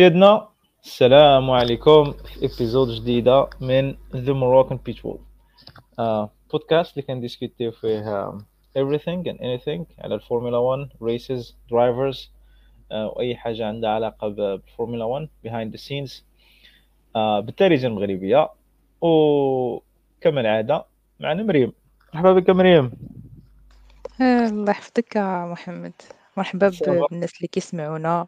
سيدنا السلام عليكم. في épisode جديدة من The Pit Wall آه، بودكاست اللي كنديسكوتيو فيه everything and anything على الفورمولا 1 races drivers آه، وأي حاجة عندها علاقة بالفورمولا 1 behind the scenes. آه، بالدارجه المغربيه وكما العاده معنا مريم مرحبا بك مريم الله يحفظك محمد. مرحبا بالناس اللي كيسمعونا.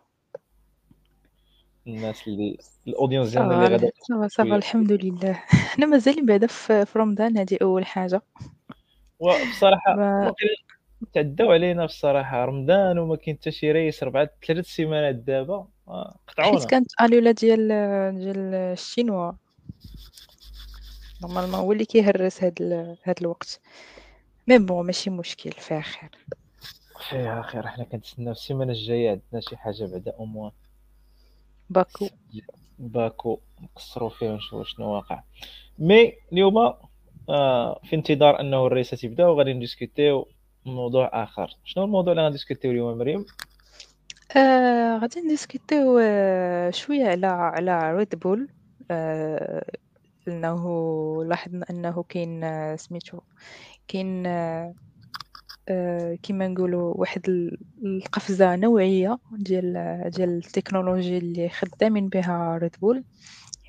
الناس اللي ال audience ديالنا اللي غادا ça va ça va الحمد لله. حنا مازالين بعدا في رمضان هذه أول حاجة. وبصراحه ما... تعداو علينا بصراحة. رمضان وما كاين حتى شي race ربعة ثلاث سيمانات دابا. آه، قطعونا. حيت كانت اليولا ديال ديال الشينوا. normalement هو اللي كيهرس هاد ال... هاد الوقت. mais bon ماشي مشكل فيها خير. فيها خير. حنا كنتسناو السيمانة الجاية عندنا شي حاجة بعدا au moins باكو. باكو نقصروا فيه ونشوفوا شنو واقع. mais اليوم آه في انتظار أنه ال race تبدا وغادي نديسكوتيو موضوع آخر. شنو الموضوع اللي غادي نديسكوتيو اليوم مريم؟ آه غادي نديسكوتيو آه شوية على على ريد بول آه لأنه لاحظنا أنه كاين آه سميتو كاين آه آه، كيما نقولوا واحد القفزة نوعية ديال ديال التكنولوجي اللي خدامين بها Red Bull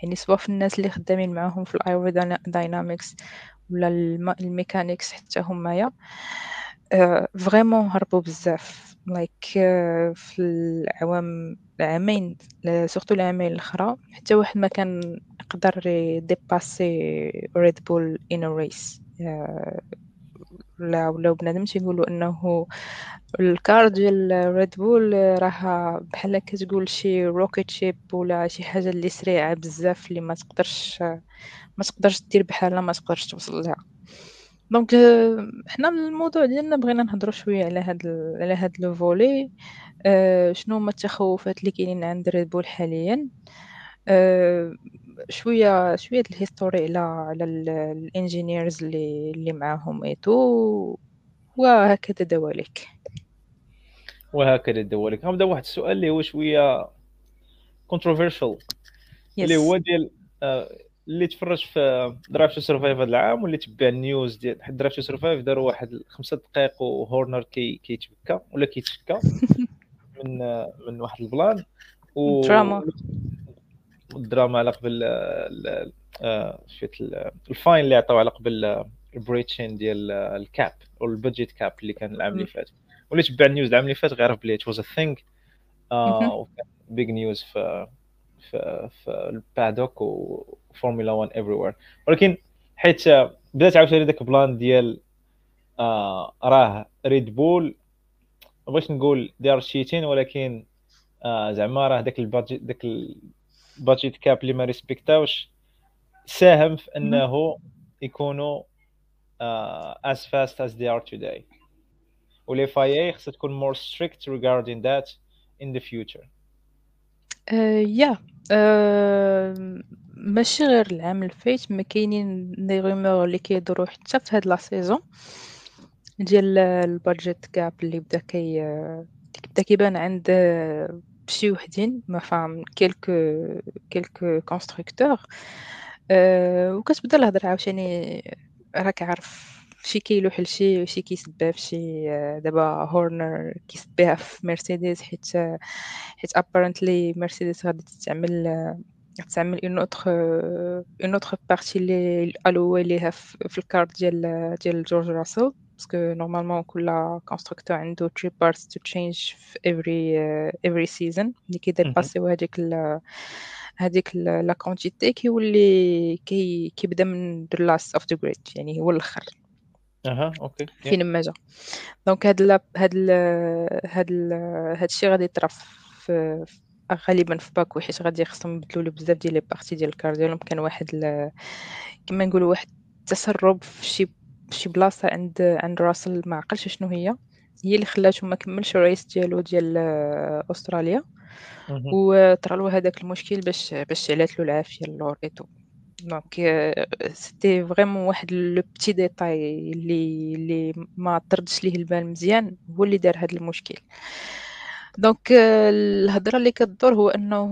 يعني سواء في الناس اللي خدامين معاهم في ال aerodynamics ولا ال mechanics حتى همايا vraiment هربوا بزاف. like في العوام العامين surtout العامين الأخرى حتى واحد ما كان يقدر يديباسي Red Bull en race ولا ولا بنادم تيقولوا إنه ال car ديال Red Bull راه بحال كتقول شي rocket ship ولا شي حاجة اللي سريعة بزاف اللي ما تقدرش ما تقدرش دير بحالها ما تقدرش توصل لها. donc حنا الموضوع ديالنا بغينا نهضروا شوية على هاد على هاد le volet أه شنو هما التخوفات اللي كاينين عند Red Bull حاليا؟ أه شوية شوية ال history على على ال engineers اللي اللي معاهم et tout وهكذا دواليك. وهكذا دواليك. غنبدا واحد السؤال اللي هو شوية controversial اللي هو ديال آه، اللي تفرج في Drive to Survive هذا العام واللي تبع ال news ديال حيت Drive to Survive داروا واحد خمسة دقائق وهورنر كي كيتبكى ولا كيتشكى من من واحد ال plan. و دراما الدراما على قبل شفت الفاين اللي عطاو على قبل ال breaching ديال ال cap أو ال budget cap اللي كان العام اللي فات. واللي تبع ال news العام اللي فات عارف بلي was a thing big news في في في ال paddock وفورمولا 1 everywhere ولكن حيت بدأت عاوتاني داك plan ديال آه راه Red Bull ما بغيتش نقول دار cheating ولكن آه زعما راه داك ال budget داك budget cap اللي ما ريسبكتاوش ساهم في إنه يكونوا as fast as they are today. وال FIA خصها تكون more strict regarding that in the future. yeah uh, ماشي غير العام الفايت ما كاينين des rumeurs اللي كيدورو حتى في هاد la saison ديال ال budget cap اللي بدا كي بدا كيبان عند بشي وحدين ما فاهم quelques quelques constructeurs أه وكتبدا الهضره عاوتاني راك عارف شي كيلوح لشي وشي كيسبها فشي دابا هورنر كيسبها في مرسيدس حيت حيت apparently Mercedes غادي تستعمل تعمل une autre une autre partie اللي ألو ليها في ال car ديال ديال جورج راسل parce que normalement كل constructeur عنده three parts to change في every every season اللي كيديباسيو هذيك هذيك la quantité كيولي كي كيبدا من the last of the grid يعني هو الآخر أها okay فين ما جا donc هاد ال هاد ال هاد ال هاد الشيء غادي يطرا في غالبا في باكو حيت غادي خصهم يبدلوا له بزاف ديال les parties ديال ال car ديالهم كان واحد كما نقولوا واحد التسرب في شي شي بلاصة عند عند راسل ما عقلش شنو هي. هي اللي خلاته ما كملش ال race ديالو ديال أستراليا. وطرا له هذاك المشكل باش باش علات له العافية اللور et tout donc c'était vraiment واحد le petit détail اللي اللي ما طردش ليه البال مزيان هو اللي دار هذا المشكل. donc الهضرة اللي كدور هو أنه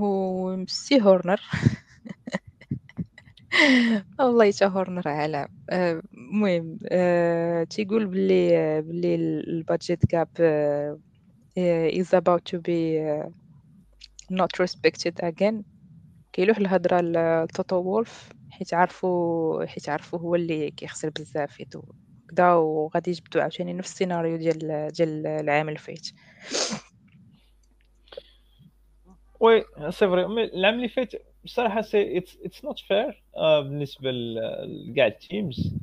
ميسي هورنر. والله حتى هورنر عالم المهم أه تيقول بلي بلي ال budget cap is about to be not respected again. كيلوح الهضرة لتوتو وولف حيت عرفوا حيت عرفوا هو اللي كيخسر بزاف et tout كدا وغادي يجبدو عاوتاني نفس السيناريو ديال ديال العام الفايت oui c'est vrai. العام اللي فات بصراحة c'est it's not fair بالنسبة لكاع ال teams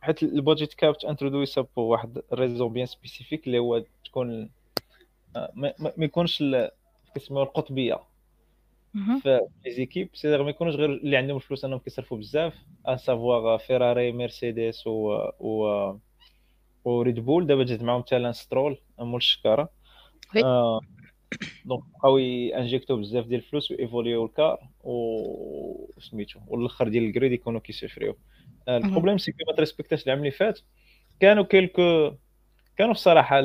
حيت ال budget cap ت introduisa بواحد raison bien spécifique اللي هو تكون آه، ما يكونش كيسميو القطبية. في les équipes c'est ما يكونوش غير اللي عندهم الفلوس انهم كيصرفوا بزاف à savoir فيراري مرسيدس و و وريد بول دابا جات معاهم حتى سترول مول الشكارة. آه donc بقاو injecter بزاف ديال الفلوس و évoluer ال car و سميتو والآخر ديال ال grid يكونوا كيسفريو البروبليم سي ما تريسبكتاش العام اللي فات كانوا كيلكو كانوا الصراحه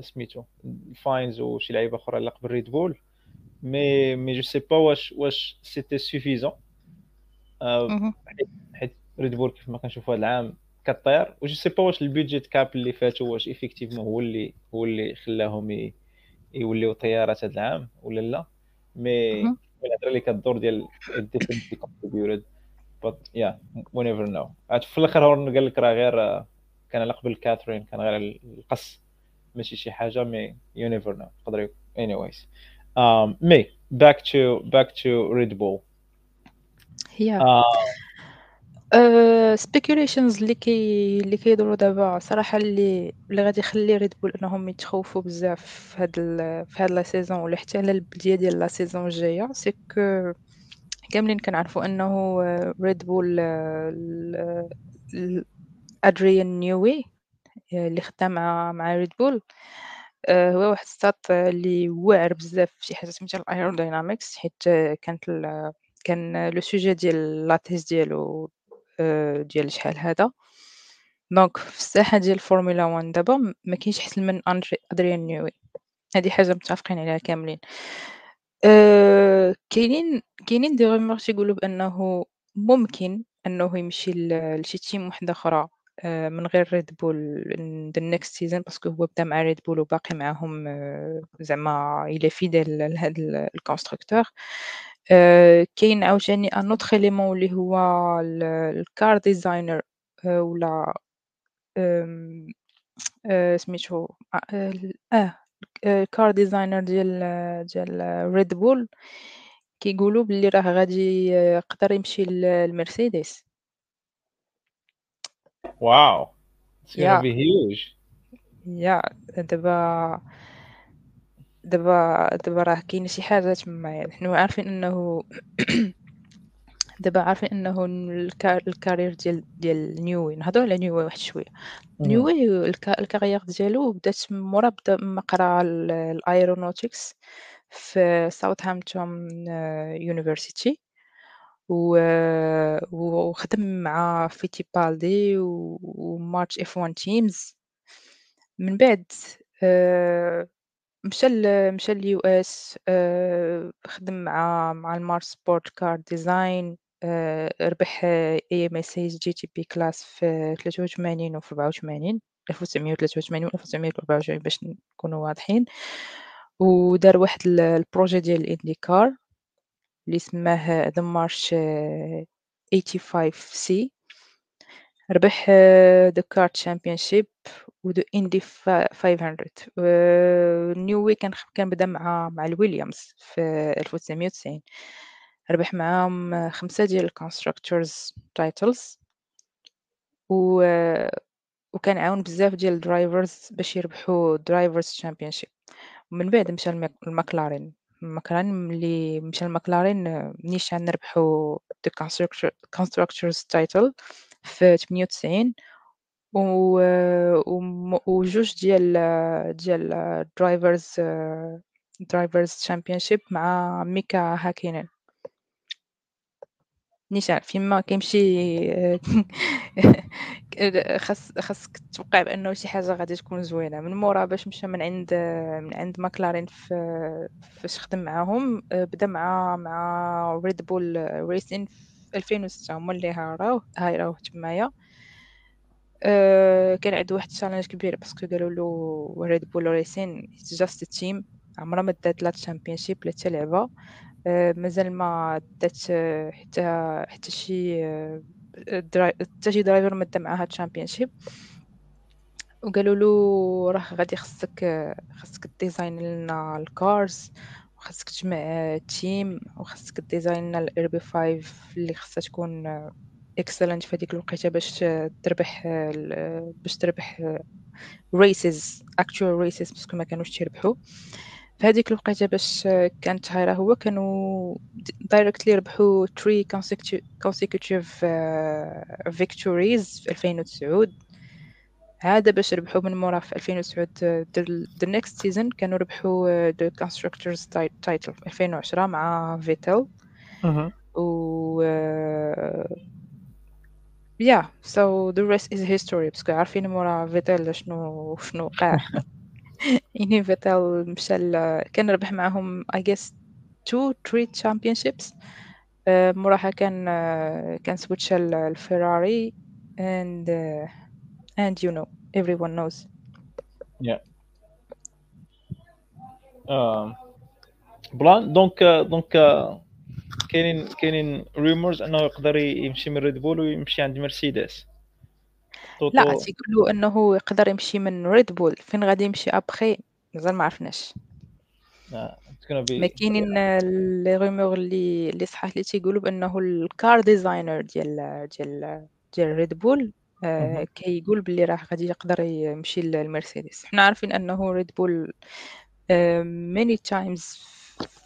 سميتو ال fines وشي لعيبة أخرى اللي قبل ريد بول mais mais je sais pas واش واش c'était suffisant حيت ريد بول كيف ما كنشوفوا هذا العام كطير و je sais pas واش ال budget cap اللي فاتوا واش effectivement هو اللي هو اللي خلاهم يوليو طيارات هذا العام ولا لا. mais الهضره اللي كدور ديال definitely contributed but yeah we never know في الآخر هورنر قال لك راه غير كان على قبل catering كان غير القص. ماشي شي حاجة mais you never know يقدر anyways mais back to back to ريد بول هي speculations اللي كي اللي كيدوروا دابا صراحة اللي اللي غادي يخلي ريد بول أنهم يتخوفوا بزاف في هاد ال... في هاد la saison ولا حتى على البداية ديال la saison الجاية. c'est que كاملين كنعرفوا أنه ريد بول ادريان نيوي اللي خدام مع مع ريد بول هو واحد ستات اللي واعر بزاف في شي حاجة سميتها ال aerodynamics حيت كانت ال... كان le sujet ديال la thèse ديالو ديال شحال هذا. donc في الساحة ديال الفورمولا 1 دابا ما كاينش احسن من أدريان نيوي. هذه حاجة متفقين عليها كاملين. أه كاينين كاينين des rumeurs تيقولوا بأنه ممكن أنه يمشي لشي team وحدة أخرى أه من غير ريد بول the next season parce que هو بدا مع ريد بول وباقي معاهم زعما il est fidèle لهذا ال constructor كاين عاوتاني un autre élément اللي هو ال car designer أه ولا أه سميتو آه, آه ال car designer ديال ديال ريد بول كيقولوا بلي راه غادي يقدر يمشي للمرسيدس wow! yeah be هيوج يا دابا دابا دابا راه كاينة شي حاجة تما يعني حنا عارفين انه دابا عارفين انه ال carrière ديال ديال نيوي نهضروا على نيوي واحد شوية. نيوي ال carrière ديالو بدات مورا بدأ ما قرا ال aeronautics في Southampton University. وخدم مع Fittipaldi و March F 1 teams. من بعد آه، مشى مشى ال US آه، خدم مع مع ال March sports car design ربح اي ام اس جي تي بي كلاس في 83 و في 84 1983 و 1984 باش نكونوا واضحين. ودار واحد ال projet ديال ال IndyCar اللي سماه the March 85 C ربح the CART championship و the Indy 500 نيوي كان كان بدا مع مع الويليامز في 1990 ربح معاهم خمسة ديال ال constructors titles و وكان عاون بزاف ديال ال drivers باش يربحوا drivers championship ومن بعد مشى لماكلارين ماكلارين ملي مشى لماكلارين نيشان ربحوا the constructors title في 98 و وجوج ديال ديال drivers drivers championship مع ميكا هاكينن نيشان فيما كيمشي خاص خاصك توقع بأنه شي حاجة غادي تكون زوينة. من مورا باش مشى من عند من عند ماكلارين في فاش خدم معاهم بدا مع مع Red Bull Racing في 2006 هما اللي hire او hire اوه تمايا. أه كان عنده واحد ال challenge كبير parce que قالوا له Red Bull Racing just team عمرها ما دات la championship لا حتى لعبة. أه مازال ما دات حتى حتى شي حتى شي driver مدا معاها championship وقالوا له راه غادي خصك خصك design لنا ال cars وخصك تجمع team وخصك design لنا ال RB 5 اللي خصها تكون excellent في هذيك الوقيتة باش تربح باش تربح races actual races parce que ما كانوش تيربحوا. في هذيك الوقيتة باش كانت hire اه هو كانوا directly ربحوا 3 consecutive victories في 2009 هذا باش ربحوا من مورا في 2009 the next season كانوا ربحوا the constructors title في 2010 مع فيتل و yeah so the rest is history parce que عارفين مورا فيتل شنو شنو وقع يعني فيتل مشى كان ربح معاهم I guess two three championships. موراها كان كان switch ل فيراري and uh, and you know everyone knows. Yeah. Um, بلان donc donc كاينين كاينين rumors أنه يقدر يمشي من ريد بول ويمشي عند مرسيدس لا تيقولوا أنه يقدر يمشي من ريد بول فين غادي يمشي؟ أبخي مازال ما عرفناش. ما كاينين les rumeurs اللي اللي صحاح اللي تيقولوا بأنه ال car designer ديال ديال ديال ريد بول آه كيقول باللي راه غادي يقدر يمشي للمرسيدس حنا عارفين أنه ريد بول many times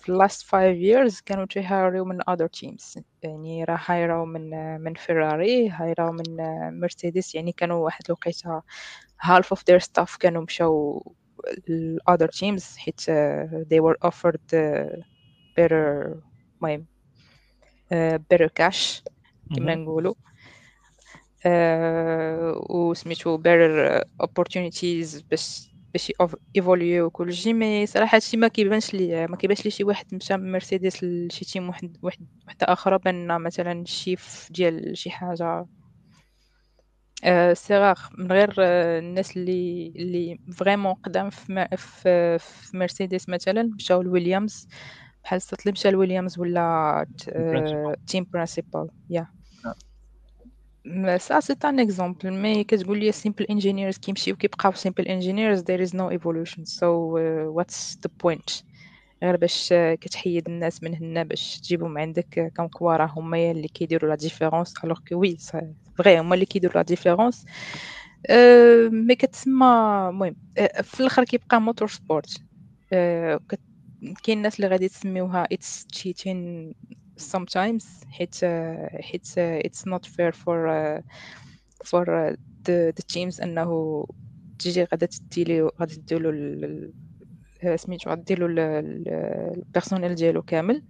last five years كانوا تي hireوا من other teams يعني راه hireاو من من فيراري hireاو من مرسيدس يعني كانوا واحد الوقيتة half of their staff كانوا مشاو ل other teams حيت they were offered better المهم better cash كما نقولوا وسميتو better opportunities باش باش évoluer وكل شيء mais صراحة هادشي ما كيبانش لي ما كيبانش لي شي واحد مشى من مرسيدس لشي team واحد واحد وحده أخرى بأن مثلا شيف ديال شي حاجة. أه صغار من غير أه الناس اللي اللي vraiment قدام في, في, في مرسيدس مثلا مشاو لويليامز بحال اللي مشى لويليامز ولا تيم برينسيبال يا سا سي ان اكزومبل مي كتقول لي simple engineers كيمشيو كيبقاو simple engineers there is no evolution. So uh, what's the point? غير باش كتحيد الناس من هنا باش تجيبهم عندك كم كوارا هما اللي كيديروا لا ديفيرونس الوغ كو وي فغي هما اللي كيديروا لا ديفيرونس مي كتسمى المهم في الآخر كيبقى motorsport كاين الناس اللي غادي تسميوها it's cheating sometimes حيت حيت it's not fair for uh, for uh, the the teams إنه تجي غادا تدي لي غادا تدي لو سميتو غاديرو ال personnel ديالو كامل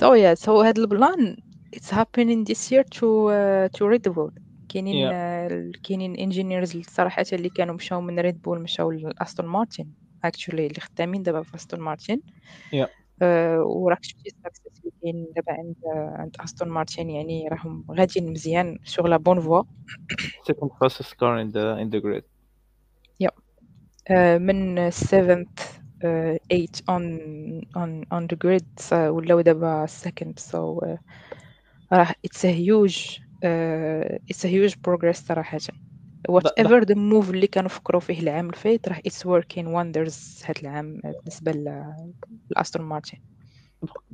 so yeah so هاد البلان it's happening this year to uh, to Red Bull كاينين yeah. كاينين engineers الصراحه اللي كانوا مشاو من ريد بول مشاو لأستون مارتن actually اللي خدامين دابا في أستون مارتن yeah. وراك شفتي ال success اللي كاين دابا عند عند أستون مارتين يعني راهم غاديين مزيان sur la bonne voie second fastest car in the in the grid. yeah من 7th 8 on on on the grid. ولاو دابا second. So راه it's a huge uh, it's a huge progress صراحة. whatever the move اللي كانوا فكروا فيه العام الفايت راه it's working wonders هذا العام بالنسبة لأستون مارتن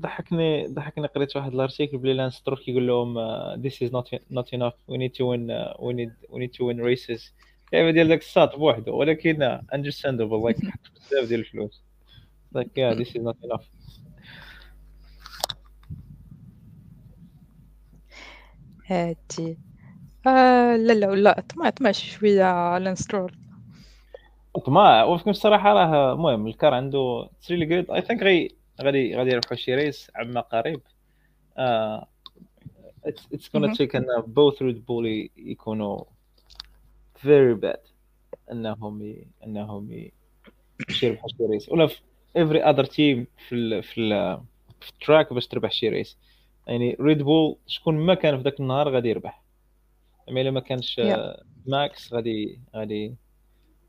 ضحكني ضحكني قريت واحد ال article بلي لانس سترول كيقول لهم this is not not enough. We need to win uh, we need we need to win races. اللعبه ديال داك الساط بوحده. ولكن understandable. Like بزاف ديال الفلوس. Like yeah this is not enough. هادي. آه لا لا لا طمع طمع شوية على انسترول طمع وفيكم الصراحة راه المهم الكار عنده ريلي جود اي ثينك غادي غادي غادي يربحوا شي ريس عما قريب. اتس كونا تيك ان بوث ريد بول يكونوا فيري باد إنهم ي... إنهم ي... يربحوا شي ريس ولا في افري اذر تيم في ال... في ال... في ال track باش تربح شي race يعني ريد بول شكون ما كان في ذاك النهار غادي يربح. اما الا ما كانش. ماكس غادي غادي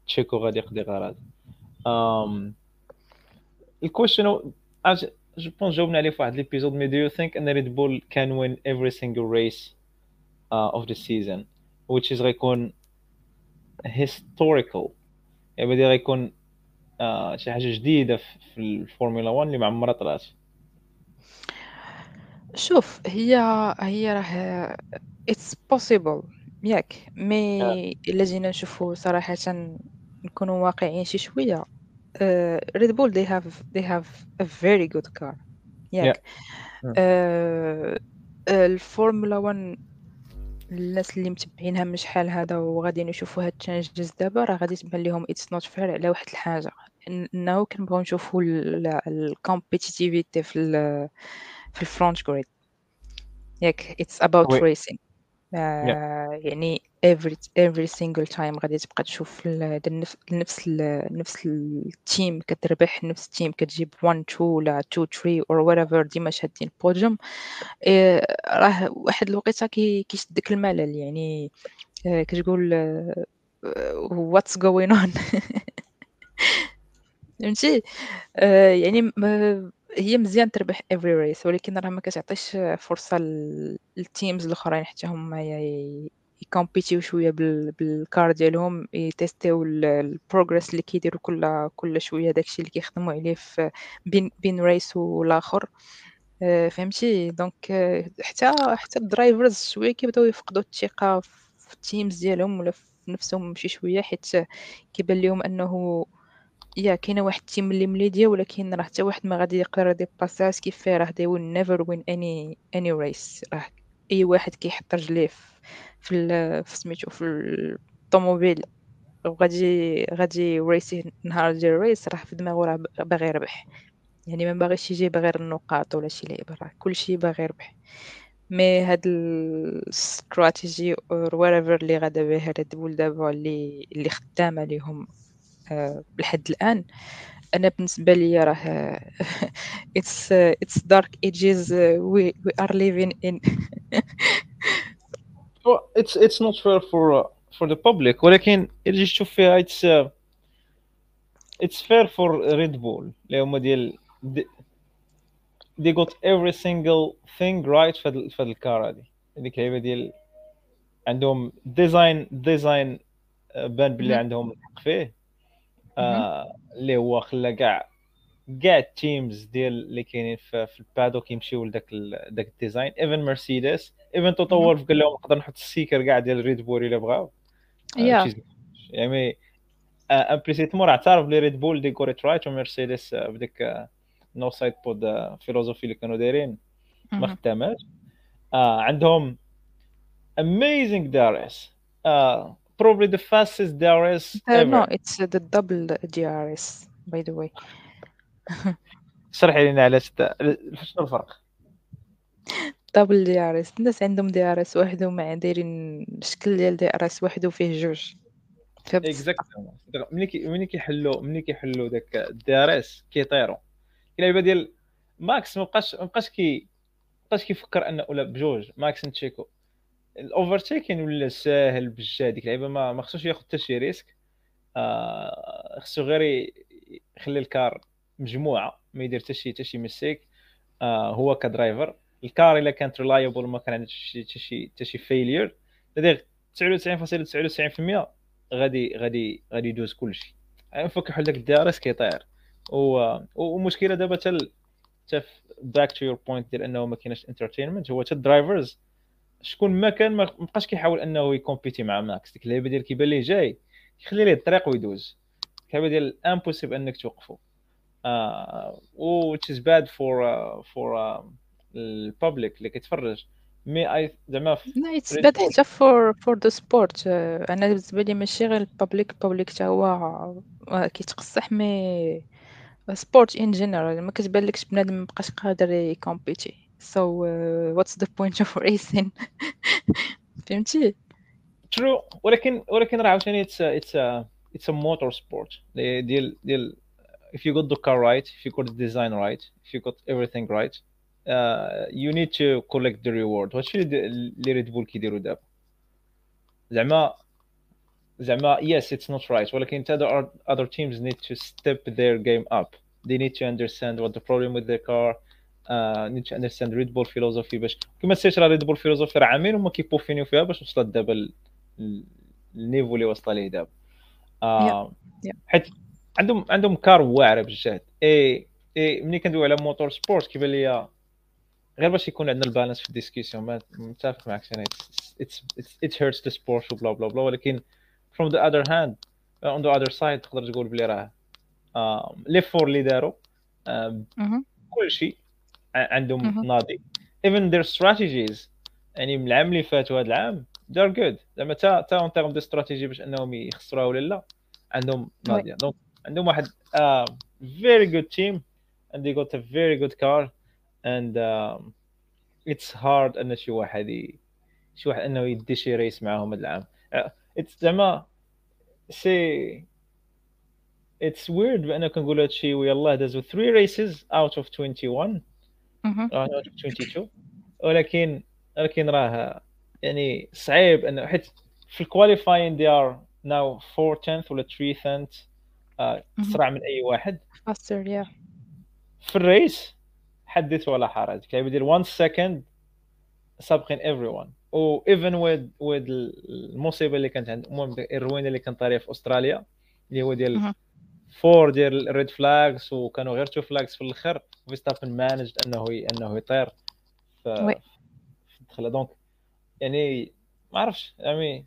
تشيكو غادي يقضي غرض. ال question je pense جاوبنا عليه في واحد l'épisode mais do you think أن ريد بول كان win every single race uh, of the season which is غيكون historical. يعني غيكون uh, شي حاجة جديدة في في الفورمولا 1 اللي ما عمرها طلعت. شوف هي هي راه it's possible ياك. mais إلا جينا نشوفو صراحة نكونوا واقعيين شي شوية ريد بول they have they have a very good car ياك. آه، آه، الفورمولا 1 الناس اللي متبعينها من شحال هذا وغادي يشوفوا هاد ال changes دابا راه غادي تبان لهم it's not fair على واحد الحاجة. إن- إنه كنبغيو نشوفوا ال competitivity في ال في ال front grid ياك it's about. racing يعني every every single time غادي تبقى تشوف نفس نفس ال- نفس ال team كتربح نفس ال team كتجيب 1 2 ولا 2 3 or whatever ديما شادين البوديوم. إيه، راه واحد الوقيته كي كيشدك الملل يعني آه، كتقول what's going on فهمتي؟ آه، يعني هي مزيان تربح every race ولكن راه ما كتعطيش فرصة لل teams الأخرين حتى هما ي compete يو شوية بال- بال car ديالهم ي test يو ال progress اللي كيديروا كل كل شوية داكشي اللي كيخدموا عليه في بين بين race والآخر. آه، فهمتي؟ donc آه، حتى حتى ال drivers شوية كيبداو يفقدوا الثقة في ال teams ديالهم ولا في نفسهم شي شوية حيت كيبان لهم أنه يا كاينة واحد ال team اللي مليديا ولكن راه حتى واحد ما غادي يقدر ي dépassa س كيف راه they will never win any any race. راه أي واحد كيحط رجليه في في سميتو في الطوموبيل. وغادي غادي ي race ي نهار ديال ال race راه في دماغه راه باغي يربح. يعني ما باغيش يجيب غير النقاط ولا شي لعبة راه كلشي باغي يربح. mais هاد ال stratégie whatever اللي غادا بها ريد بول دابا اللي اللي خدامة ليهم. لحد الآن. أنا بالنسبة لي راه it's uh, it's dark ages uh, we we are living in Well, it's it's not fair for uh, for the public ولكن إلا جيت تشوف فيها it's uh, it's fair for Red Bull. اللي هما ديال they, they got every single thing right في هاد في هاد ال car هادي هذيك اللعيبه ديال عندهم design design بان باللي مهم. عندهم الحق فيه. آه، اللي هو خلى كاع كاع التيمز ديال اللي كاينين في, في البادوك يمشيو لذاك داك الديزاين. ايفن مرسيدس ايفن. وولف قال لهم نقدر نحط السيكر كاع ديال ريد بول إلا بغاو. is- يعني امبليسيتمون راه اعترف بلي ريد بول دي كوريت رايت ومرسيدس آه، بديك نو سايد بود فيلوزوفي اللي كانوا دايرين. ما. خداماش. آه عندهم DRS uh, probably the fastest DRS Uh, ever. no it's the double DRS by the way. شرحي لنا علاش شنو الفرق؟ double DRS الناس عندهم DRS واحد وما دايرين شكل ديال DRS واحد وفيه جوج. exactement ملي كي ملي كيحلوا ملي كيحلوا داك ال DRS كيطيروا اللعيبه ديال ماكس ما بقاش ما بقاش كي بقاش كيفكر انه ولا بجوج. ماكس ن تشيكو. ال overtaking ولا ساهل بجا ديك اللعيبة؟ ما ما خصوش ياخذ حتى شي risk. آه خصو غير يخلي ال car مجموعة ما يدير حتى شي حتى شي mistake آه هو ك driver. ال car إلا كانت reliable ما كان عندها شي حتى شي حتى شي failure 99.99% غادي غادي غادي يدوز كلشي. نفك يحل لك ال DRS كيطير و- ومشكلة دابا حتى back to your point ديال أنه ما كاينش entertainment هو حتى ال drivers شكون ما كان ما بقاش كيحاول انه ي compete ي مع ماكس. ديك اللعيبة ديال كيبان ليه جاي يخلي ليه الطريق ويدوز. اللعيبه ديال impossible انك توقفوا آه و which is bad for uh, for uh, ال public اللي كيتفرج. mais اي زعما لا it's bad. حتى for for the sport أنا بالنسبة لي ماشي غير ال public ال public حتى هو آه، كيتقصح mais sport in general ما كتبان لكش بنادم مبقاش قادر يكومبيتي. سو واتس ذا بوينت اوف ريسين فهمتي ترو ولكن ولكن راه عاوتاني اتس اتس اتس ا موتور سبورت ديال ديال if you got the car right if you got the design right if you got everything right uh, you need to collect the reward هادشي اللي ريد بول كيديروا دابا زعما زعما yes it's not right ولكن other other teams need to step their game up they need to understand what the problem with their car need to understand Red Bull philosophy باش كما سيرت راه ريد بول philosophy راه عامين هما كي peaufiner يو فيها باش وصلت دابا ال niveau اللي وصل ليه دابا. آه حيت عندهم عندهم car واعره بالجهد اي اي ملي كندوي على motor sport كيبان ليا غير باش يكون عندنا ال balance في ال discussion متفق معك أنا it hurts the sport وبلا بلا بلا ولكن from the other hand on the other side تقدر تقول بلي راه لي فور اللي داروا كل شيء عندهم ناضي even their strategies يعني من العام اللي فات وهذا العام they're good. زعما تا تا en termes de stratégie باش أنهم يخسروها ولا لا عندهم ناضيه donc عندهم واحد uh, very good team and they got a very good car and um, it's hard أن شي واحد ي... شي واحد أنه يدي شي race معاهم هذا العام. it's زعما c'est it's weird بان كنقول هادشي ويلاه دازو 3 races out of 21 out of 22 ولكن ولكن راه يعني صعيب إنه حيت في ال qualifying they are now 4 10th ولا 3 10th اسرع من أي واحد. Faster yeah. في الريس حدث ولا حرج. كيبدا يدير 1 سكند سابقين ايفري ون و ايفن ويد ويد المصيبه اللي كانت عند المهم الروينه اللي كانت طاريه في أستراليا اللي هو ديال فور ديال الريد فلاكس وكانوا غير تو فلاكس في الآخر فيستابن مانج أنه أنه يطير. في الدخله دونك يعني ما عرفتش يعني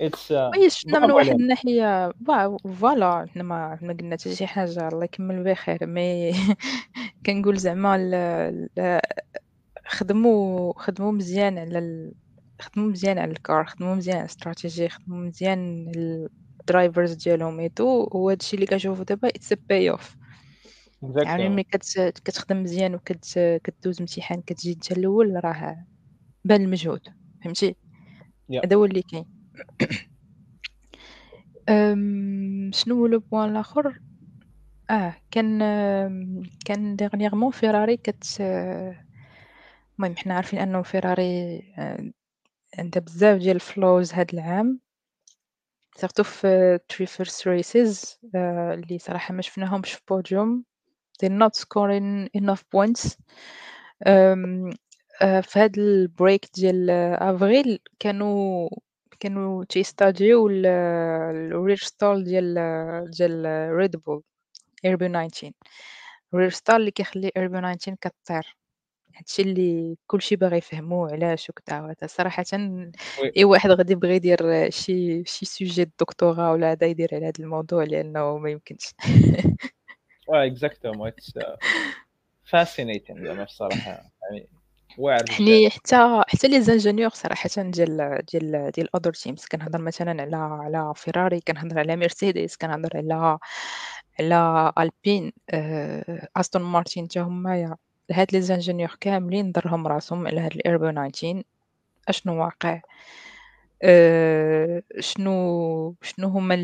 it's what شفنا من واحد الناحية voilà حنا ما ما قلنا حتى شي حاجة الله يكمل بخير. mais كنقول زعما خدموا خدموا مزيان على ال... خدموا مزيان على ال car خدموا مزيان على الاستراتيجي خدموا مزيان ال drivers ديالهم et tout وهذا الشيء اللي كنشوفو دابا it pays off يعني ملي كت... كتخدم مزيان وكتدوز امتحان كتجي انت الأول راه بان المجهود فهمتي؟ هذا هو اللي كاين. شنو هو le point الآخر؟ آه كان كان dernièrement فيراري كت المهم حنا عارفين أنه فيراري آه، عندها بزاف ديال الفلوز هاد العام. surtout في three first races اللي صراحة ما شفناهمش في podium they're not scoring enough points. آه، في هاد ال break ديال أفريل كانوا كانوا تيستاديو ال rear stall ديال ديال ريد بول RB 19 ال rear stall اللي كيخلي RB 19 كطير. هادشي اللي كلشي باغي يفهمو علاش وكذا وهذا صراحة اي واحد غادي يبغي يدير شي شي sujet دكتوراه ولا هذا يدير على هذا الموضوع لأنه ما يمكنش. آه exactement it's fascinating زعما بصراحه يعني واعر حني حتى حتى les ingénieurs صراحة ديال ديال ديال ال other teams كنهضر مثلا على على فيراري كنهضر على مرسيدس كنهضر على على ألبين استون مارتين حتى هما هاد les ingénieurs كاملين ضرهم راسهم على هاد ال RB 19 أشنو واقع؟ أه شنو شنو هما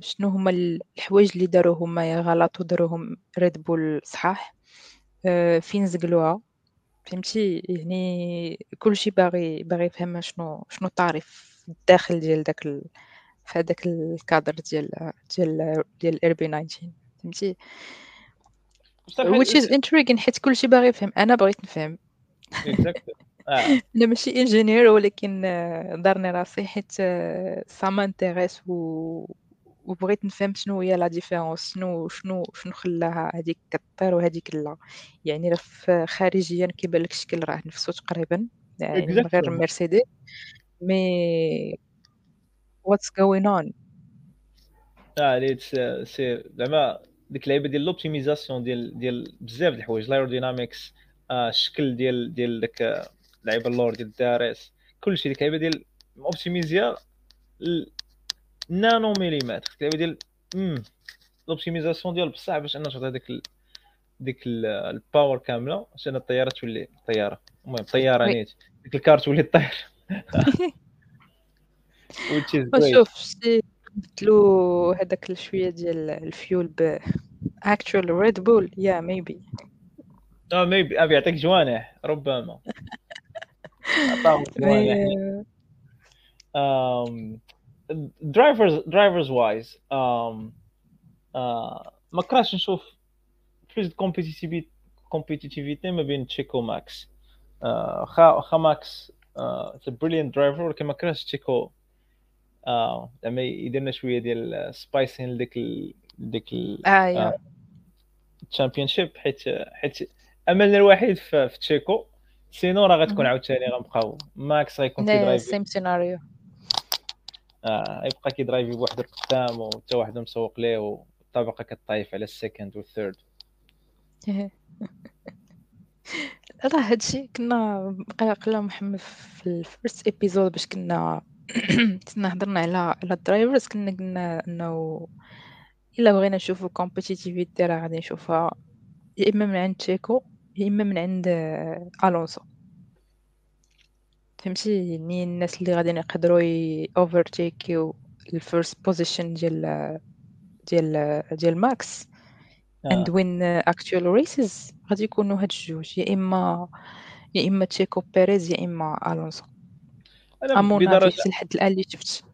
شنو هما الحوايج اللي داروهم هما غلط وداروهم ريد بول صحاح. أه فين زقلوها؟ فهمتي؟ يعني كلشي باغي باغي يفهم شنو شنو الطريف الداخل ديال داك ال... في هذاك الكادر ديال ديال ديال RB 19 فهمتي؟ Which is intriguing حيت كلشي باغي يفهم. أنا بغيت نفهم. آه. أنا ماشي انجينير ولكن دارني راسي حيت ça m'intéresse و وبغيت نفهم شنو هي la différence شنو شنو شنو خلاها هذيك كطير وهذيك لا. يعني راه خارجيا كيبان لك الشكل راه نفسه تقريبا يعني من غير مرسيدس mais what's going on آه c'est زعما ديك اللعيبه ديال l'optimisation ديال ديال بزاف د الحوايج l'aerodynamics آه الشكل ديال ديال داك اللعيبه اللور ديال الدارس كلشي ديك اللعيبه ديال اوبتيميزيا نانو مليمتر اللعيبه ديال لوبتيميزاسيون ديال بصح باش انها تعطي ديك ديك الباور كاملة عشان الطيارة تولي طيارة. المهم طيارة نيت. ديك الكار تولي طير which is great. شوف شتي بدلو هذاك الشويه ديال الفيول ب actual Red Bull. Yeah maybe. آه ميبي أبي يعطيك جوانح. ربما. wise um, uh, ما كرهتش نشوف بلوس كومبيتيتيفيتي كومبيتيتيفيتي ما بين تشيكو وماكس uh, خا خا ماكس اتس بريليانت درايفر ولكن ما كرهتش تشيكو uh, زعما يدير لنا شوية ديال spicing لديك ال- ديك آه yeah. ال championship حيت حيت املنا الوحيد في, في تشيكو. sinon راه غتكون. عاوتاني غنبقاو. ماكس غيكون كيدرايفي. same scenario آه يبقى كيدرايفي بوحده القدام وحتى واحد مسوق ليه والطبقه كطايف على ال second وال third راه هادشي كنا بقى قلا محمد في ال first episode باش كنا كنا هضرنا على على ال drivers كنا قلنا إنه إلا بغينا نشوفو compétitivité راه غادي نشوفها يا إما من عند تشيكو يا إما من عند ألونسو. فهمتي؟ يعني الناس اللي غادي يقدروا overtakeيو ال first position ديال ديال ديال ماكس. win uh, actual races. غادي يكونوا هاد الجوج يا إما يا إما تشيكو بيريز يا إما ألونسو. أمون بدرجة في الحد الآن اللي شفت.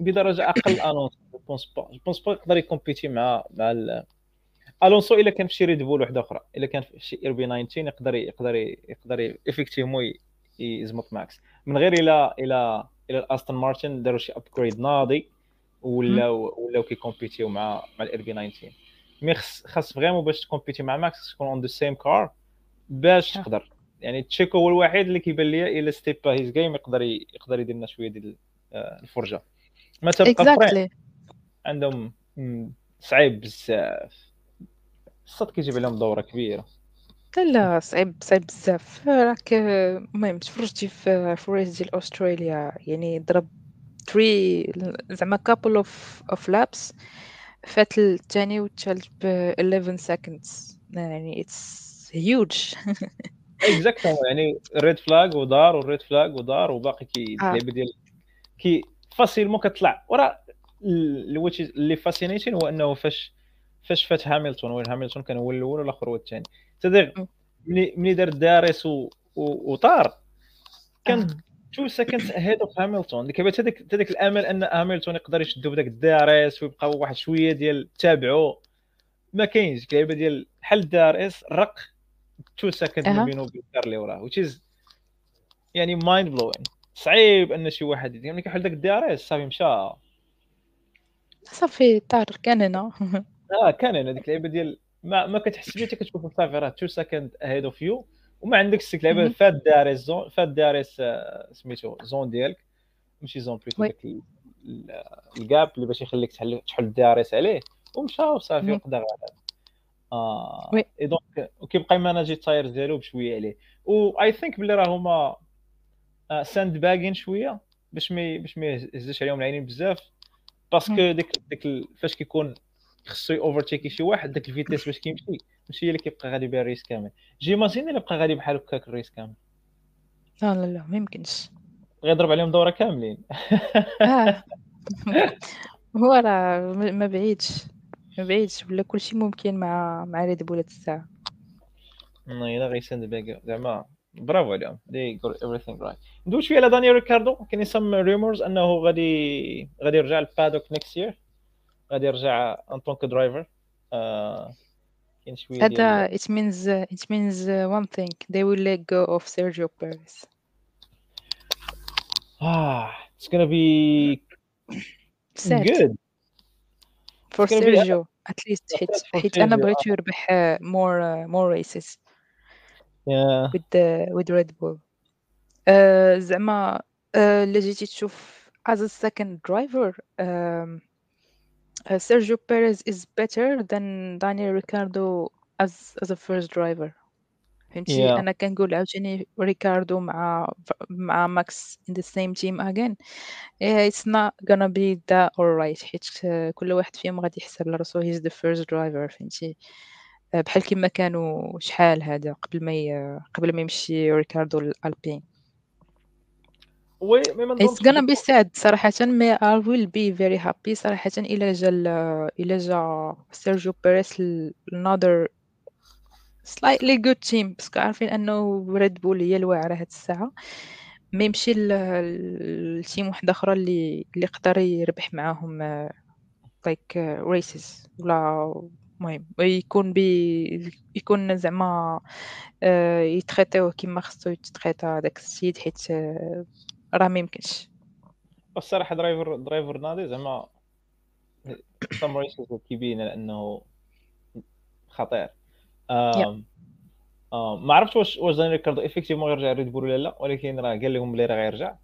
بدرجة أقل ألونسو بونس با بونس با يقدر يكومبيتي مع مع ال- ألونسو إلا كان في شي ريد بول وحدة أخرى إلا كان في شي ار بي 19 يقدر يقدر يقدر افيكتيفمون يزمط ماكس. من غير إلى إلى إلى الأستون مارتن داروا شي ابجريد ناضي ولاو ولاو كيكومبيتيو مع مع الار بي 19 مي خص خاص فريمون باش تكومبيتي مع ماكس تكون اون ذا سيم كار باش. تقدر. يعني تشيكو هو الوحيد اللي كيبان ليا إلا ستيبا. هيز جيم يقدر يقدر يدير لنا شوية ديال آه، الفرجة. ما تبقى فريم اكزاكتلي عندهم صعيب بزاف. الصوت كيجيب عليهم دورة كبيرة. لا لا صعيب صعيب بزاف. راك المهم تفرجتي في في ريس ديال أستراليا. يعني ضرب 3 زعما كابل اوف اوف لابس فات الثاني والثالث ب 11 seconds. يعني اتس هيوج Exactement يعني red flag ودار وال red flag ودار وباقي كي آه. اللعبة ديال qui facilement كتطلع ورا ال- which is- اللي fascinating هو إنه فاش فاش فات Hamilton وين Hamilton كان هو الأول والاخر هو الثاني. تدير. ملي ملي دار DRS وطار. كان two seconds ahead of Hamilton ديك هذاك هذاك الأمل إن Hamilton يقدر يشدو بداك ال DRS ويبقى واحد شوية ديال تابعو. ما كاينش. ديك اللعبه ديال بحال ال DRS رق two second ما. بينه وبين ال car اللي وراه which is يعني mind-blowing صعيب ان شي واحد يدير ملي كيحل داك ال DRS صافي مشى. صافي طار كان هنا آه كان أنا ديك اللعبة ديال ما ما كتحس بها حتى كتشوف صافي راه. 2 second ahead of you وما عندكش ديك اللعبة مهم. فات DRS zone فات DRS آه، سميتو zone ديالك. ماشي zone plutôt oui. داك ال- ال- الكاب اللي باش يخليك تحل تحل ال DRS عليه. ومشى وصافي. وقدر هذا آه oui. Et donc وكيبقى يماناجي ال tyre ديالو بشوية عليه. و I think بلي راه هما sandbagging شوية باش ما باش ما يهزش عليهم العينين بزاف. parce que ديك ديك فاش كيكون خصو overtake شي واحد داك ال vitesse باش كيمشي ماشي هي اللي كيبقى غادي بها ال race كامل. J'imagine الا بقى غادي بحال هكاك ال race كامل. لا لا لا ما يمكنش. غيضرب عليهم دورة كاملين. آه. هو راه ما بعيدش. ما بعيدش ولا كلشي ممكن مع مع ريد بول هاد الساعة إلا غي sandbag زعما برافو عليهم. They got everything right. ندوي شوية على دانيال ريكاردو. كاين some rumours أنه غادي غادي يرجع لل paddock next year غادي يرجع en tant que driver كاين شوية هذا it means it means one thing. They will let go of Sergio Perez. ah it's gonna be sad. good. for It's gonna be- Sergio at least حيت for حيت انا Sergio, بغيتو يربح uh, more uh, more races yeah with the with Red Bull uh, زعما uh, اللي جيتي تشوف as a second driver um, uh, Sergio Perez is better than Daniel Ricciardo as as a first driver فهمتي؟ Yeah. أنا كنقول عاوتاني ريكاردو مع مع ماكس in the same team again. Yeah, it's not gonna be that alright. حيت كل واحد فيهم غادي يحسب لراسو he's the first driver فهمتي؟ uh, بحال كيما كانوا شحال هذا قبل ما ي... قبل ما يمشي ريكاردو للالبين oui mais ما It's gonna be sad صراحة mais I will be very happy صراحة إلا جا إلا جا سيرجيو بيريس another slightly good team. parce que عارفين أنه ريد بول هي الواعرة هاد الساعة. ما يمشي ل team واحد أخرى اللي اللي يقدر يربح معاهم like races ولا المهم يكون بي يكون زعما آه، يتخيطيوه كيما خصو يتخيط داك السيد حيت آه، راه ما يمكنش. الصراحة driver driver نادي زعما some races كيبين على انه خطير. ما عرفتش واش واش داني ريكاردو effectivement غيرجع ريد بول ولا لا؟ ولكن راه قال لهم بلي راه غيرجع.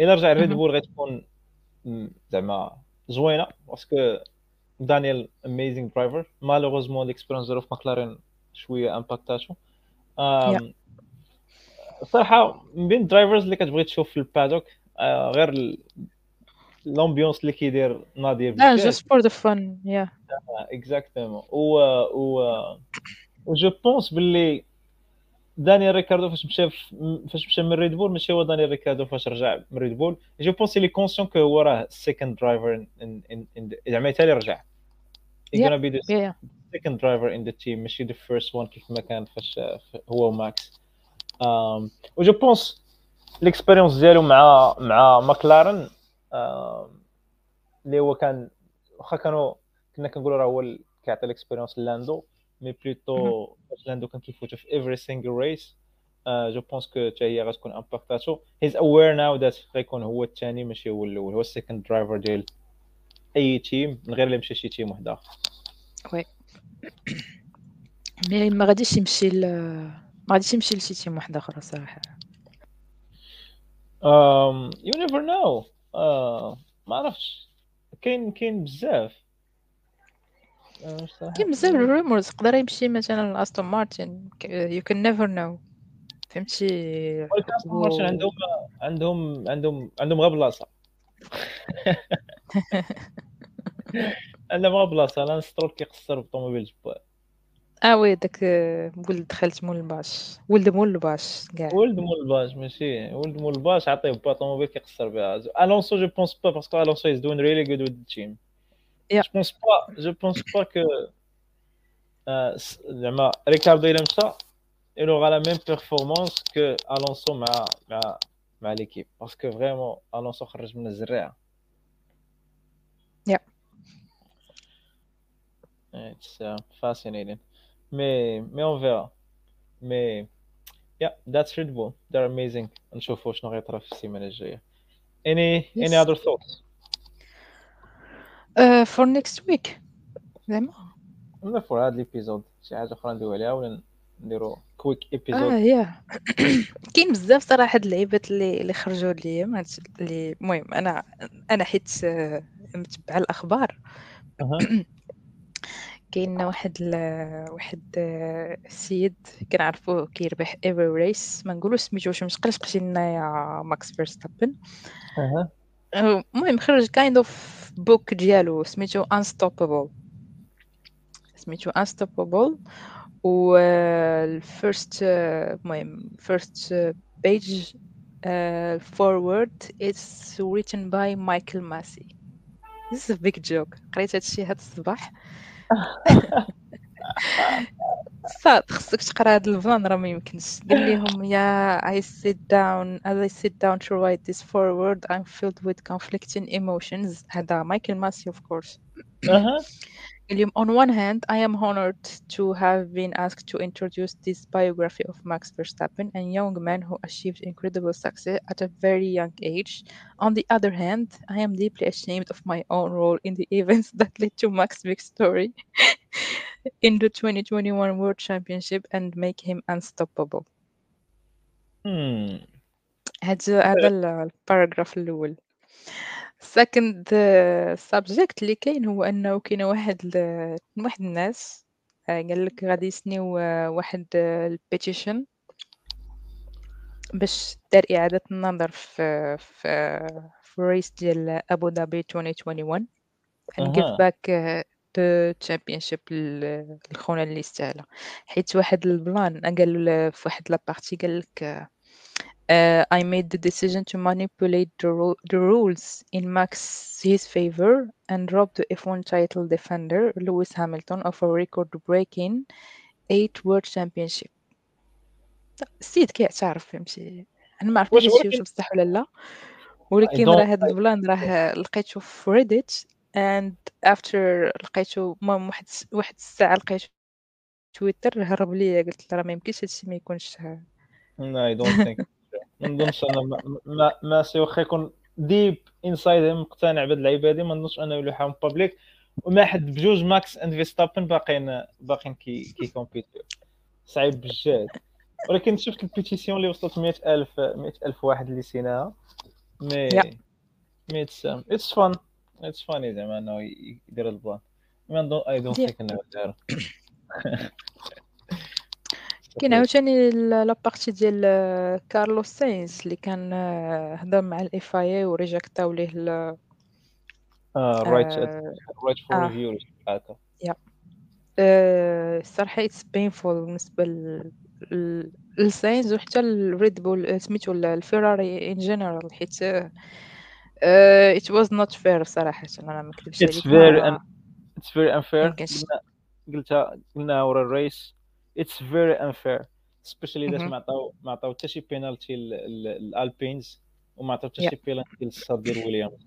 الا رجع ريد. بول غتكون زعما زوينة parce que دانيال amazing driver malheureusement l'expérience ديالو في ماكلارين شوية امباكتاتو الصراحه من بين ال drivers اللي كتبغي تشوف في ال paddock آه، غير ال- ال ambiance اللي كيدير نادي لا بزاف juste for the fun yeah Exactement و و و je pense باللي دانيال ريكاردو فاش مشى فاش مشى من ريد بول ماشي هو دانيال ريكاردو فاش رجع من ريد بول je pense il est conscient que هو راه second driver زعما تالي رجع يا second driver in the team ماشي the first one كيف ما كان فاش هو وماكس و je pense l'expérience ديالو مع مع ماكلارن اللي هو كان واخا كانوا كنا كنقولوا راه هو اللي كيعطي l'expérience لاندو mais plutôt فاش لاندو كان كيفوتو في every single race je pense que حتى هي غتكون امباكتاتو he's aware now that غيكون هو الثاني ماشي هو الأول هو ال second driver ديال اي team من غير اللي مشى شي team واحد اخر mais ما غاديش يمشي ل ما غاديش يمشي لشي team واحد اخر صراحة you never know. Uh, ما عرفتش كاين كاين بزاف آه، صراحة. كاين بزاف ال rumours يقدر يمشي مثلا لأستون مارتن. you can never know فهمتي؟ مارشال عندهم عندهم عندهم عندهم غير بلاصة. عندهم غير بلاصة. لأن سترول كيقصر بالطوموبيل جبار آه oui داك ولد دخلت مول الباش. ولد مول الباش كاع. ولد مول الباش ماشي. ولد مول الباش عطيه با طوموبيل كيقصر بها. الونسو je pense pas parce que الونسو is doing really good with team Yeah. je pense pas je pense pas que آه، س- زعما ريكاردو إلى مشى il aura la même performance que Alonso مع مع مع ليكيب باسكو فريمون الونسو خرج من الزراعه Yeah. It's uh, fascinating. Mais, mais on verra. Mais, yeah, that's Red Bull. They're amazing. نشوفوا شنو غيطرا في السيمانه الجايه. Any any Yes. other thoughts? آه، for next week. زعما ولا for هذا ال episode شي حاجة أخرى ندويو عليها ولا نديرو quick آه episode yeah كاين بزاف صراحة هاد اللعيبات اللي اللي خرجوا هاد هاد اللي المهم أنا أنا حيت آه، متبعه الأخبار. كاين واحد ال... واحد آه، السيد كنعرفوه كيربح every race ما نقولوش سميتو واش مشقلش قشي لنا يا ماكس فيرستابن. آه، المهم خرج kind of book ديالو سميتو unstoppable سميتو unstoppable و ال first المهم first page foreword is written by Michael Masi. This is a big joke قريت هادشي هاد الصباح صاد خصك تقرا هاد البلان راه ما يمكنش قال لهم يا I sit down as I sit down to write this forward I'm filled with conflicting emotions هذا مايكل ماسي of course اها قال لهم on one hand I am honored to have been asked to introduce this biography of Max Verstappen a young man who achieved incredible success at a very young age on the other hand I am deeply ashamed of my own role in the events that led to Max's victory in the 2021 World Championship and make him unstoppable. Hmm. هذا هذا ال- الباراجراف الأول. Second subject اللي كاين هو أنه كاين واحد واحد الناس آه، قال لك غادي يسنيو آه، واحد ال petition باش دار إعادة النظر في في في ال race ديال أبو ظبي 2021 and give back uh, ل- لخونا اللي يستاهلها حيت واحد البلان قال في واحد la partie قال لك Uh, I made the decision to manipulate the, ru- the rules in Max his favor and rob the F1 title defender Lewis Hamilton of a record-breaking eight World Championship. السيد كيعترف فهمتي أنا ما عرفتش واش بصح ولا لا ولكن راه هاد البلان راه لقيته في Reddit and after لقيته المهم واحد واحد الساعة لقيته تويتر هرب ليا قلت له راه ما يمكنش هادشي ما يكونش No, I don't think ما نظنش أنا ما ما, ما سي واخا يكون deep inside مقتنع بهاد اللعيبة هادي ما نظنش أنه يلوحهم public وما حد بجوج ماكس and فيرستابن باقيين باقيين كي كي كومبيتيو صعيب بجد ولكن شفت ال pétition اللي وصلت 100000 100000 واحد اللي سيناها. mais. mais it's it's fun it's funny زعما انه يدير البلان نظن I don't. think انه دار كاين عاوتاني la partie ديال آه، كارلوس ساينز اللي كان آه، هضر مع ال FIA وريجاكتاو ليه ال- right آه، right for آه. review هكا آه، الصراحه it's painful بالنسبة ل- ل- لساينز وحتى الريد بول سميتو ال- الفيراري in general حيت it was not fair صراحة أنا ما نكذبش It's عليك very ما- it's very unfair. قلتها قلناها ورا ال race it's very unfair specially مهم. ما عطاو ما عطاو حتى شي بينالتي الألبينز وما عطاو حتى شي بينالتي للصاد ديال ويليامز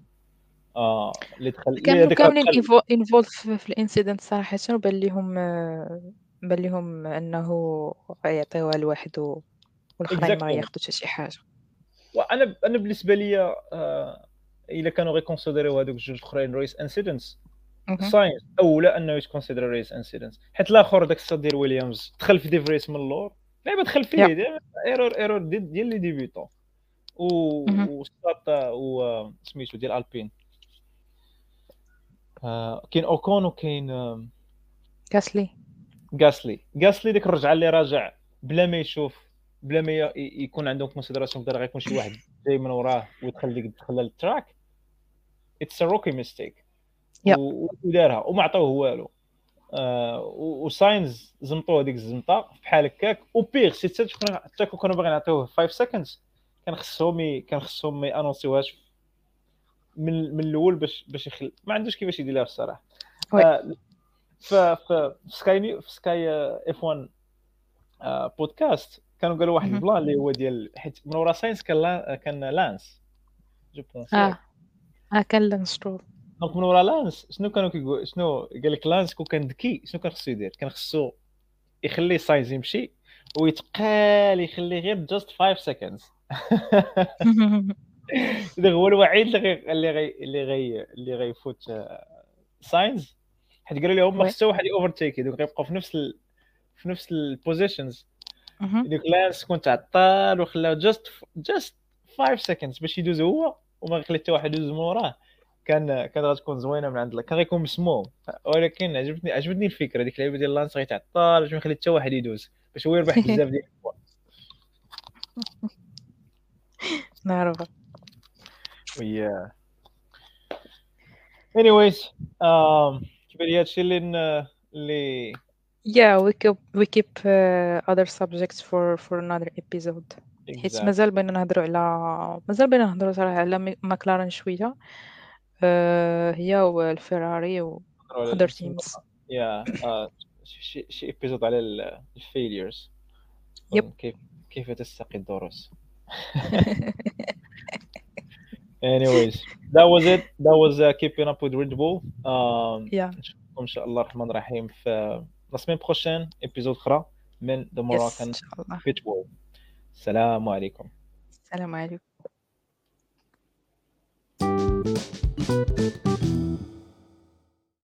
آه اللي دخل كانوا كاملين involved في ال incident صراحة وبان لهم آه، بان لهم أنه غيعطيوها لواحد والآخرين ما. ياخذوا حتى شي حاجة وأنا أنا بالنسبة لي آه إلا كانوا غيكونسيدريو هذوك الجوج الأخرين race incidents. ساينس أولى أنه يتكونسيدر race incidents حيت الآخر داك الصاد ديال ويليامز دخل في ديفريس من اللور. لعبه دخل فيه Yeah. ديال error error ديال les débutants. و. وسطات و سميتو ديال البين آه كاين اوكون وكاين آم، كاسلي غاسلي غاسلي ديك الرجعة اللي راجع بلا ما يشوف بلا ما يكون عندهم considération بدا غيكون شي واحد جاي من وراه ويدخل ديك دخل لل track it's rookie mistake. ودارها وما عطاوه والو. آه وساينز زمطوه هذيك الزمطه بحال هكاك. وبيغ سي حتى كون- كانوا باغيين يعطيوه 5 seconds كان خصهم كان خصهم ما يانونسيوهاش من من الأول باش باش يخل ما عندوش كيفاش يديرها الصراحة. آه، ف في سكاي نيو في سكاي F1 آه، بودكاست كانوا قالوا واحد. البلان اللي هو ديال حيت من ورا ساينس كان لا- كان لانس جو بونس آه. آه كان لانسترول donc من ورا لانس شنو كانوا كيقول شنو قال لك لانس كون كان ذكي شنو كان خصو يدير؟ كان خصو يخلي ساينز يمشي ويتقال يخلي غير just 5 seconds هذا هو الوحيد اللي غي اللي غي اللي غي اللي غيفوت آه، ساينز حيت قالوا لهم ما. خصو واحد overtake donc غيبقاو في نفس ال... في نفس ال positions. ديك لانس كنت عطال وخلاو just just 5 seconds باش يدوز هو. وما خلي حتى واحد يدوز من وراه كان كان غتكون زوينة من عند الله كان غيكون مسموم. ولكن عجبتني عجبتني الفكرة ديك اللعيبة ديال لانس غيتعطل باش ما يخلي حتى واحد يدوز. باش هو يربح بزاف ديال ال fois نعرف و yeah anyways um كيبان لي هادشي اللي اللي yeah we keep we keep uh, other subjects for for another episode. حيت Exactly. مازال بغينا نهضروا على مازال بغينا نهضروا صراحة على ماكلارن شوية. آه هي والفيراري و على other الاسم. teams. yeah آه، شي شي episode على ال failures Yep. كيف كيف تستقي الدروس. Anyways that was it. That was uh, keeping up with Red Bull. Um, yeah. نشوفكم ان شاء الله الرحمن الرحيم في la semaine prochaine épisode أخرى من The yes Moroccan الله. Pitbull السلام عليكم. السلام عليكم.